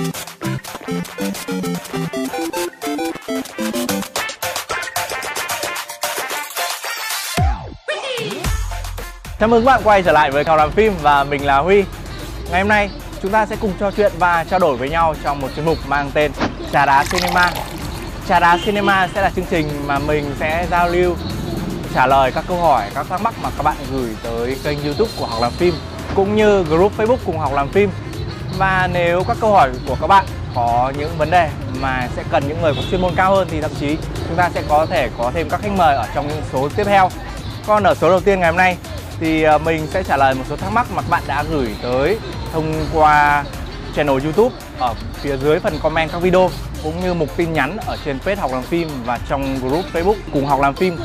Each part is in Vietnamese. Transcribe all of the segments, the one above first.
Chào mừng các bạn quay trở lại với Cao làm phim và mình là Huy. Ngày hôm nay chúng ta sẽ cùng trò chuyện và trao đổi với nhau trong một chuyên mục mang tên Trà đá Cinema. Trà đá Cinema sẽ là chương trình mà mình sẽ giao lưu trả lời các câu hỏi, các thắc mắc mà các bạn gửi tới kênh youtube của Học Làm Phim cũng như group Facebook cùng Học Làm Phim và nếu các câu hỏi của các bạn có những vấn đề mà sẽ cần những người có chuyên môn cao hơn thì thậm chí chúng ta sẽ có thể có thêm các khách mời ở trong những số tiếp theo còn ở số đầu tiên ngày hôm nay thì ờ, mình sẽ trả lời một số thắc mắc mà các bạn đã gửi tới thông qua channel YouTube ở phía dưới phần comment các video cũng như mục tin nhắn ở trên page học làm phim và trong group Facebook cùng học làm phim.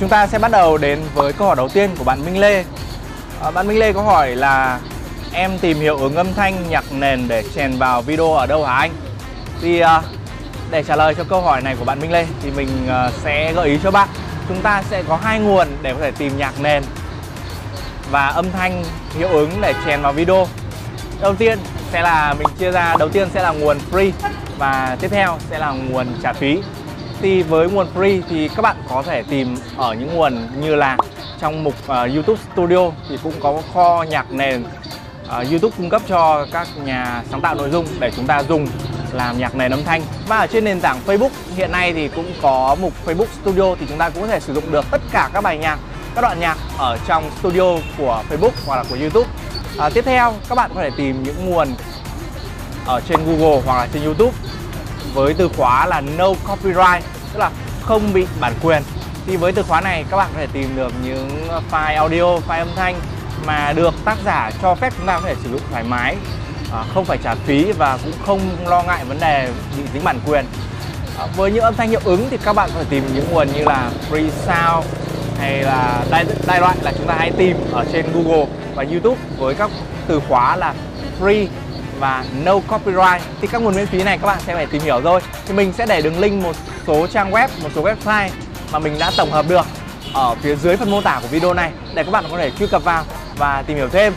Chúng ta sẽ bắt đầu đến với câu hỏi đầu tiên của bạn Minh Lê. À, bạn Minh Lê có hỏi là em tìm hiệu ứng âm thanh nhạc nền để chèn vào video ở đâu hả anh? Thì à, để trả lời cho câu hỏi này của bạn Minh Lê thì mình à, sẽ gợi ý cho bạn. Chúng ta sẽ có hai nguồn để có thể tìm nhạc nền và âm thanh hiệu ứng để chèn vào video. Đầu tiên sẽ là mình chia ra đầu tiên sẽ là nguồn free và tiếp theo sẽ là nguồn trả phí. Thì với nguồn free thì các bạn có thể tìm ở những nguồn như là trong mục uh, YouTube Studio thì cũng có kho nhạc nền uh, YouTube cung cấp cho các nhà sáng tạo nội dung để chúng ta dùng làm nhạc nền âm thanh và ở trên nền tảng Facebook hiện nay thì cũng có mục Facebook Studio thì chúng ta cũng có thể sử dụng được tất cả các bài nhạc các đoạn nhạc ở trong studio của Facebook hoặc là của YouTube. À, tiếp theo các bạn có thể tìm những nguồn ở trên Google hoặc là trên YouTube với từ khóa là no copyright tức là không bị bản quyền. Thì với từ khóa này các bạn có thể tìm được những file audio, file âm thanh mà được tác giả cho phép chúng ta có thể sử dụng thoải mái, à, không phải trả phí và cũng không lo ngại vấn đề bị dính bản quyền. À, với những âm thanh hiệu ứng thì các bạn có thể tìm những nguồn như là Free Sound, hay là đại, đại loại là chúng ta hãy tìm ở trên Google và YouTube với các từ khóa là free và no copyright. Thì các nguồn miễn phí này các bạn sẽ phải tìm hiểu rồi thì mình sẽ để đường link một số trang web một số website mà mình đã tổng hợp được ở phía dưới phần mô tả của video này để các bạn có thể truy cập vào và tìm hiểu thêm.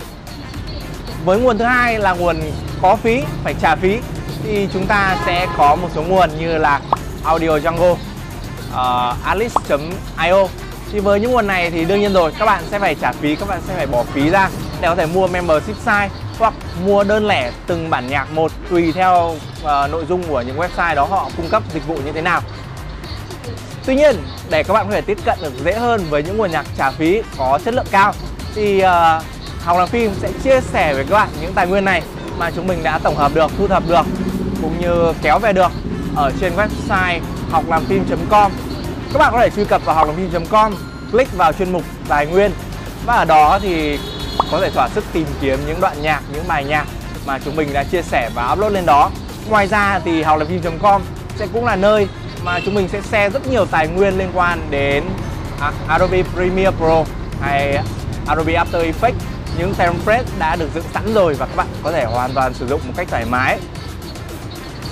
Với nguồn thứ hai là nguồn có phí phải trả phí thì chúng ta sẽ có một số nguồn như là Audio Jungle, uh, Alice.io thì với những nguồn này thì đương nhiên rồi các bạn sẽ phải trả phí các bạn sẽ phải bỏ phí ra để có thể mua membership site hoặc mua đơn lẻ từng bản nhạc một tùy theo uh, nội dung của những website đó họ cung cấp dịch vụ như thế nào. Tuy nhiên để các bạn có thể tiếp cận được dễ hơn với những nguồn nhạc trả phí có chất lượng cao thì uh, học làm phim sẽ chia sẻ với các bạn những tài nguyên này mà chúng mình đã tổng hợp được, thu thập được cũng như kéo về được ở trên website học làm phim.com các bạn có thể truy cập vào học làm phim.com click vào chuyên mục tài nguyên và ở đó thì có thể thỏa sức tìm kiếm những đoạn nhạc những bài nhạc mà chúng mình đã chia sẻ và upload lên đó. Ngoài ra thì học làm phim.com sẽ cũng là nơi mà chúng mình sẽ share rất nhiều tài nguyên liên quan đến à, Adobe Premiere Pro hay Adobe After Effects. Những template đã được dựng sẵn rồi và các bạn có thể hoàn toàn sử dụng một cách thoải mái.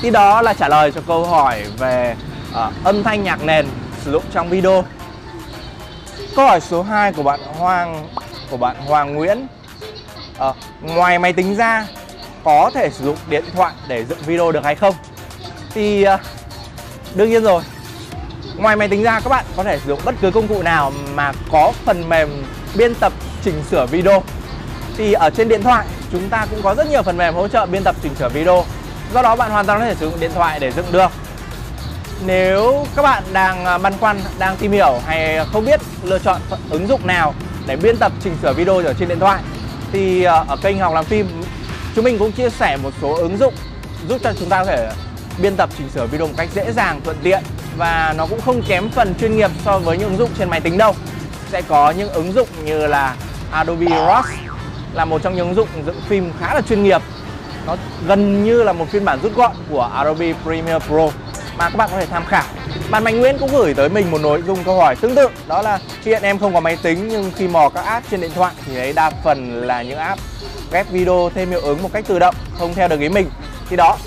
Thì đó là trả lời cho câu hỏi về uh, âm thanh nhạc nền sử dụng trong video. Câu hỏi số 2 của bạn Hoàng của bạn Hoàng Nguyễn. À, Ngoài máy tính ra có thể sử dụng điện thoại để dựng video được hay không? Thì à, đương nhiên rồi. Ngoài máy tính ra các bạn có thể sử dụng bất cứ công cụ nào mà có phần mềm biên tập chỉnh sửa video. Thì ở trên điện thoại chúng ta cũng có rất nhiều phần mềm hỗ trợ biên tập chỉnh sửa video. Do đó bạn hoàn toàn có thể sử dụng điện thoại để dựng được. Nếu các bạn đang à, băn khoăn, đang tìm hiểu hay không biết lựa chọn ứng dụng nào để biên tập chỉnh sửa video ở trên điện thoại thì à, ở kênh học làm phim chúng mình cũng chia sẻ một số ứng dụng giúp cho chúng ta có thể biên tập chỉnh sửa video một cách dễ dàng, thuận tiện và nó cũng không kém phần chuyên nghiệp so với những ứng dụng trên máy tính đâu. Sẽ có những ứng dụng như là Adobe Rush là một trong những ứng dụng dựng phim khá là chuyên nghiệp. Nó gần như là một phiên bản rút gọn của Adobe Premiere Pro mà các bạn có thể tham khảo. Bạn Mạnh Nguyễn cũng gửi tới mình một nội dung câu hỏi tương tự, đó là hiện em không có máy tính nhưng khi mò các app trên điện thoại thì đấy đa phần là những app ghép video thêm hiệu ứng một cách tự động, không theo được ý mình. Thì đó,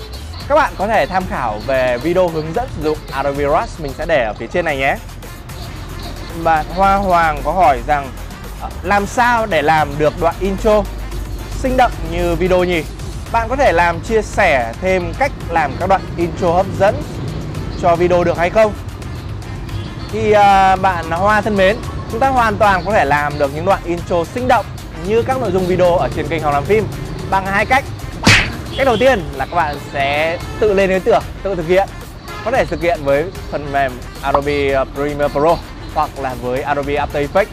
các bạn có thể tham khảo về video hướng dẫn sử dụng Adobe Rush mình sẽ để ở phía trên này nhé bạn Hoa Hoàng có hỏi rằng ờ, làm sao để làm được đoạn intro sinh động như video nhỉ bạn có thể làm chia sẻ thêm cách làm các đoạn intro hấp dẫn cho video được hay không? Thì à, bạn Hoa thân mến, chúng ta hoàn toàn có thể làm được những đoạn intro sinh động như các nội dung video ở trên kênh Học làm phim bằng hai cách. Cách đầu tiên là các bạn sẽ tự lên ý tưởng, tự thực hiện. Có thể thực hiện với phần mềm Adobe Premiere Pro hoặc là với Adobe After Effects.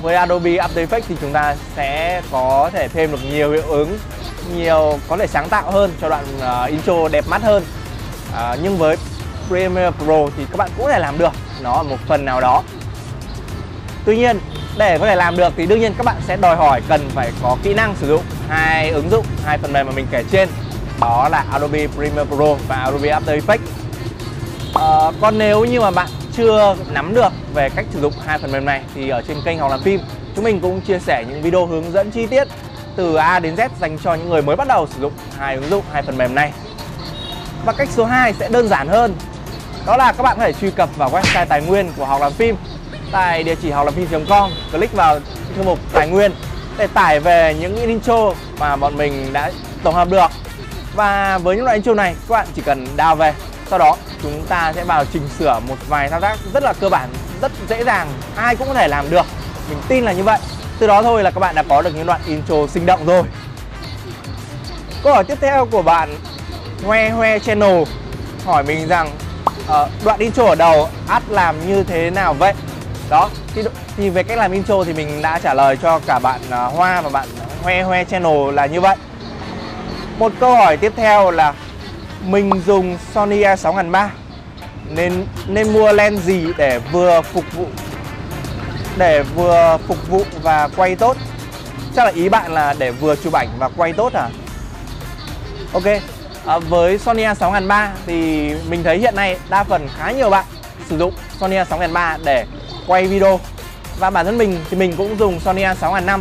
Với Adobe After Effects thì chúng ta sẽ có thể thêm được nhiều hiệu ứng, nhiều có thể sáng tạo hơn cho đoạn uh, intro đẹp mắt hơn. Uh, nhưng với Premiere Pro thì các bạn cũng có thể làm được nó ở một phần nào đó Tuy nhiên để có thể làm được thì đương nhiên các bạn sẽ đòi hỏi cần phải có kỹ năng sử dụng hai ứng dụng, hai phần mềm mà mình kể trên đó là Adobe Premiere Pro và Adobe After Effects uh, còn nếu như mà bạn chưa nắm được về cách sử dụng hai phần mềm này thì ở trên kênh học làm phim, chúng mình cũng chia sẻ những video hướng dẫn chi tiết từ A đến Z dành cho những người mới bắt đầu sử dụng hai ứng dụng, hai phần mềm này. Và cách số 2 sẽ đơn giản hơn, đó là các bạn có thể truy cập vào website tài nguyên của học làm phim tại địa chỉ học làm phim.com click vào thư mục tài nguyên để tải về những intro mà bọn mình đã tổng hợp được. Và với những loại intro này, các bạn chỉ cần đào về sau đó chúng ta sẽ vào chỉnh sửa một vài thao tác rất là cơ bản rất dễ dàng ai cũng có thể làm được. Mình tin là như vậy. Từ đó thôi là các bạn đã có được những đoạn intro sinh động rồi. Câu hỏi tiếp theo của bạn hoe hoe channel hỏi mình rằng uh, đoạn intro ở đầu ad làm như thế nào vậy? Đó thì, thì về cách làm intro thì mình đã trả lời cho cả bạn uh, Hoa và bạn Hoe Hoe Channel là như vậy. Một câu hỏi tiếp theo là mình dùng Sony A6003 nên nên mua lens gì để vừa phục vụ để vừa phục vụ và quay tốt? Chắc là ý bạn là để vừa chụp ảnh và quay tốt à? Ok à, với Sony A6003 thì mình thấy hiện nay đa phần khá nhiều bạn sử dụng Sony A6003 để quay video. Và bản thân mình thì mình cũng dùng Sony A6005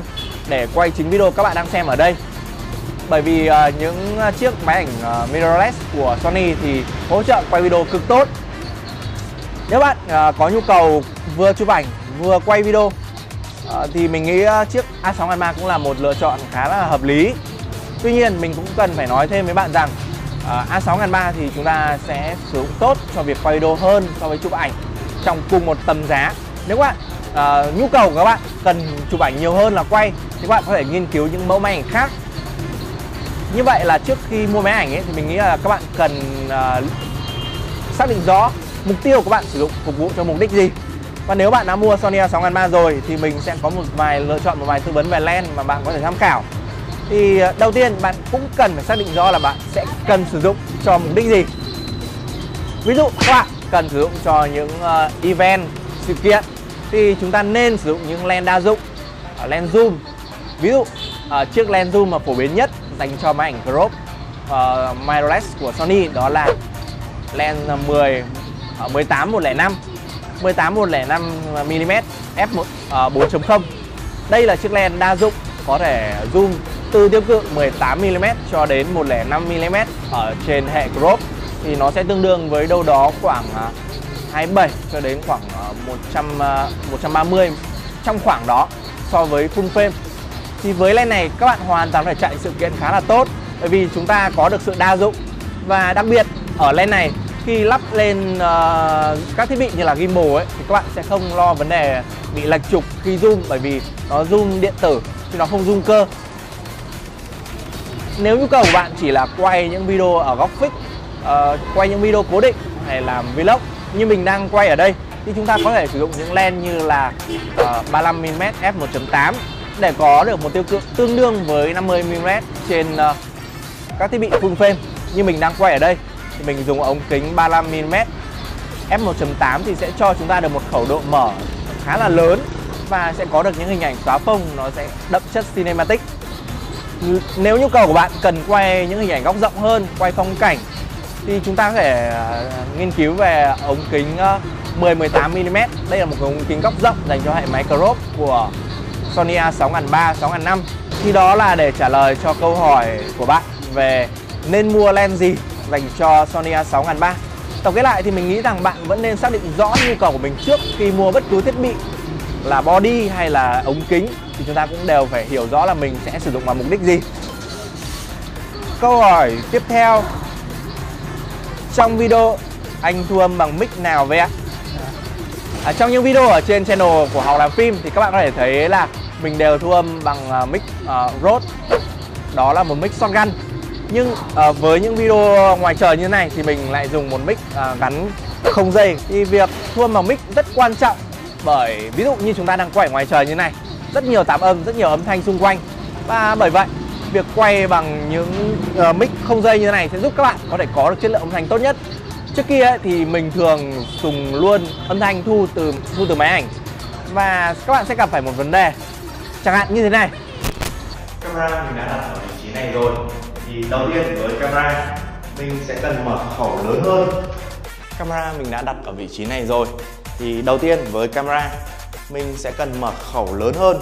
để quay chính video các bạn đang xem ở đây bởi vì uh, những chiếc máy ảnh uh, mirrorless của Sony thì hỗ trợ quay video cực tốt. Nếu bạn uh, có nhu cầu vừa chụp ảnh vừa quay video uh, thì mình nghĩ uh, chiếc A6003 cũng là một lựa chọn khá là hợp lý. Tuy nhiên mình cũng cần phải nói thêm với bạn rằng uh, A6003 thì chúng ta sẽ sử dụng tốt cho việc quay video hơn so với chụp ảnh trong cùng một tầm giá. Nếu các bạn uh, nhu cầu của các bạn cần chụp ảnh nhiều hơn là quay thì các bạn có thể nghiên cứu những mẫu máy ảnh khác như vậy là trước khi mua máy ảnh ấy, thì mình nghĩ là các bạn cần uh, xác định rõ mục tiêu của bạn sử dụng phục vụ cho mục đích gì. Và nếu bạn đã mua Sony A6300 rồi thì mình sẽ có một vài lựa chọn một vài tư vấn về lens mà bạn có thể tham khảo. Thì à, đầu tiên bạn cũng cần phải xác định rõ là bạn sẽ cần sử dụng cho mục đích gì. Ví dụ các bạn cần sử dụng cho những uh, event sự kiện thì chúng ta nên sử dụng những lens đa dụng uh, lens zoom. Ví dụ uh, chiếc lens zoom mà phổ biến nhất dành cho máy ảnh crop uh, ờ, mirrorless của Sony đó là lens 10 uh, 18 105 18 105 mm f1 uh, 4.0 đây là chiếc lens đa dụng có thể zoom từ tiêu cự 18mm cho đến 105mm ở trên hệ crop thì nó sẽ tương đương với đâu đó khoảng ờ, 27 cho đến khoảng ờ, 100 130 trong khoảng đó so với full frame. Thì với lens này các bạn hoàn toàn phải chạy sự kiện khá là tốt bởi vì chúng ta có được sự đa dụng. Và đặc biệt ở lens này khi lắp lên uh, các thiết bị như là gimbal ấy thì các bạn sẽ không lo vấn đề bị lệch trục khi zoom bởi vì nó zoom điện tử chứ nó không zoom cơ. Nếu nhu cầu của bạn chỉ là quay những video ở góc fix uh, quay những video cố định hay làm vlog như mình đang quay ở đây thì chúng ta có thể sử dụng những lens như là ờ, uh, 35mm f 1.8 để có được một tiêu cự tương đương với 50mm trên uh, các thiết bị full frame như mình đang quay ở đây. Thì mình dùng ống kính 35mm f 1.8 thì sẽ cho chúng ta được một khẩu độ mở khá là lớn và sẽ có được những hình ảnh xóa phông nó sẽ đậm chất cinematic. Nếu nhu cầu của bạn cần quay những hình ảnh góc rộng hơn quay phong cảnh thì chúng ta có thể ờ, nghiên cứu về ống kính ờ, 10 18 mm. Đây là một ống kính góc rộng dành cho hệ máy crop của Sony A6300, 6005 thì đó là để trả lời cho câu hỏi của bạn về nên mua lens gì dành cho Sony A6300 Tổng kết lại thì mình nghĩ rằng bạn vẫn nên xác định rõ nhu cầu của mình trước khi mua bất cứ thiết bị là body hay là ống kính. Thì chúng ta cũng đều phải hiểu rõ là mình sẽ sử dụng vào mục đích gì. Câu hỏi tiếp theo. Trong video anh thu âm bằng mic nào vậy ạ? À, trong những video ở trên channel của Học Làm Phim thì các bạn có thể thấy là mình đều thu âm bằng uh, mic uh, Rode. Đó là một mic shotgun. Nhưng uh, với những video ngoài trời như này thì mình lại dùng một mic uh, gắn không dây. Thì việc thu âm bằng mic rất quan trọng bởi ví dụ như chúng ta đang quay ngoài trời như này Rất nhiều tạp âm, rất nhiều âm thanh xung quanh. Và bởi vậy việc quay bằng những uh, mic không dây như thế này sẽ giúp các bạn có thể có được chất lượng âm thanh tốt nhất trước kia ấy, thì mình thường dùng luôn âm thanh thu từ thu từ máy ảnh. Và các bạn sẽ gặp phải một vấn đề. Chẳng hạn như thế này. Camera mình đã đặt ở vị trí này rồi. Thì đầu tiên với camera mình sẽ cần mở khẩu lớn hơn. Camera mình đã đặt ở vị trí này rồi. Thì đầu tiên với camera mình sẽ cần mở khẩu lớn hơn.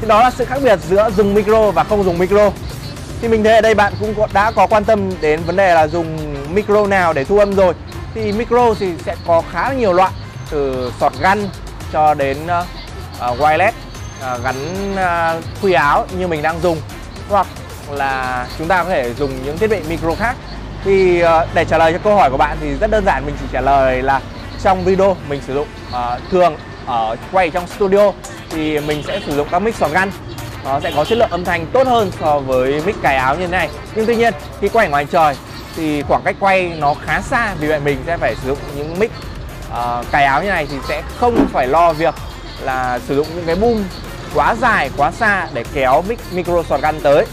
Thì đó là sự khác biệt giữa dùng micro và không dùng micro. Thì mình thấy ở đây bạn cũng đã có quan tâm đến vấn đề là dùng micro nào để thu âm rồi thì micro thì sẽ có khá nhiều loại từ shotgun cho đến uh, wireless uh, gắn uh, khuy áo như mình đang dùng. Hoặc là chúng ta có thể dùng những thiết bị micro khác. Thì uh, để trả lời cho câu hỏi của bạn thì rất đơn giản mình chỉ trả lời là trong video mình sử dụng uh, thường ở quay trong studio thì mình sẽ sử dụng các mic shotgun nó sẽ có chất lượng âm thanh tốt hơn so với mic cài áo như thế này. Nhưng tuy nhiên khi quay ngoài trời thì khoảng cách quay nó khá xa vì vậy mình sẽ phải sử dụng những mic uh, cài áo như này thì sẽ không phải lo việc là sử dụng những cái boom quá dài quá xa để kéo mic micro shotgun tới.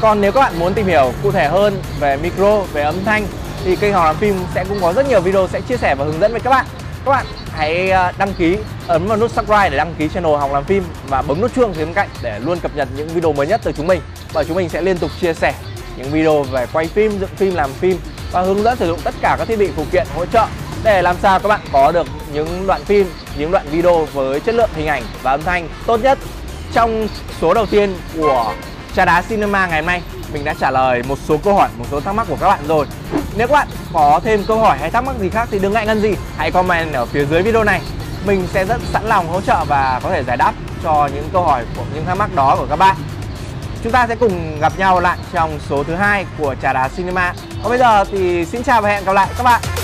Còn nếu các bạn muốn tìm hiểu cụ thể hơn về micro về âm thanh thì kênh Hoàng làm phim sẽ cũng có rất nhiều video sẽ chia sẻ và hướng dẫn với các bạn. Các bạn hãy ờ, đăng ký ấn vào nút subscribe để đăng ký channel Học làm phim và bấm nút chuông phía bên cạnh để luôn cập nhật những video mới nhất từ chúng mình. Và chúng mình sẽ liên tục chia sẻ những video về quay phim, dựng phim, làm phim và hướng dẫn sử dụng tất cả các thiết bị phụ kiện hỗ trợ để làm sao các bạn có được những đoạn phim, những đoạn video với chất lượng hình ảnh và âm thanh tốt nhất. Trong số đầu tiên của Trà đá Cinema ngày hôm nay, mình đã trả lời một số câu hỏi, một số thắc mắc của các bạn rồi. Nếu các bạn có thêm câu hỏi hay thắc mắc gì khác thì đừng ngại ngần gì, hãy comment ở phía dưới video này. Mình sẽ rất sẵn lòng hỗ trợ và có thể giải đáp cho những câu hỏi của những thắc mắc đó của các bạn. Chúng ta sẽ cùng gặp nhau lại trong số thứ hai của Trà đá Cinema. Còn bây giờ thì xin chào và hẹn gặp lại các bạn.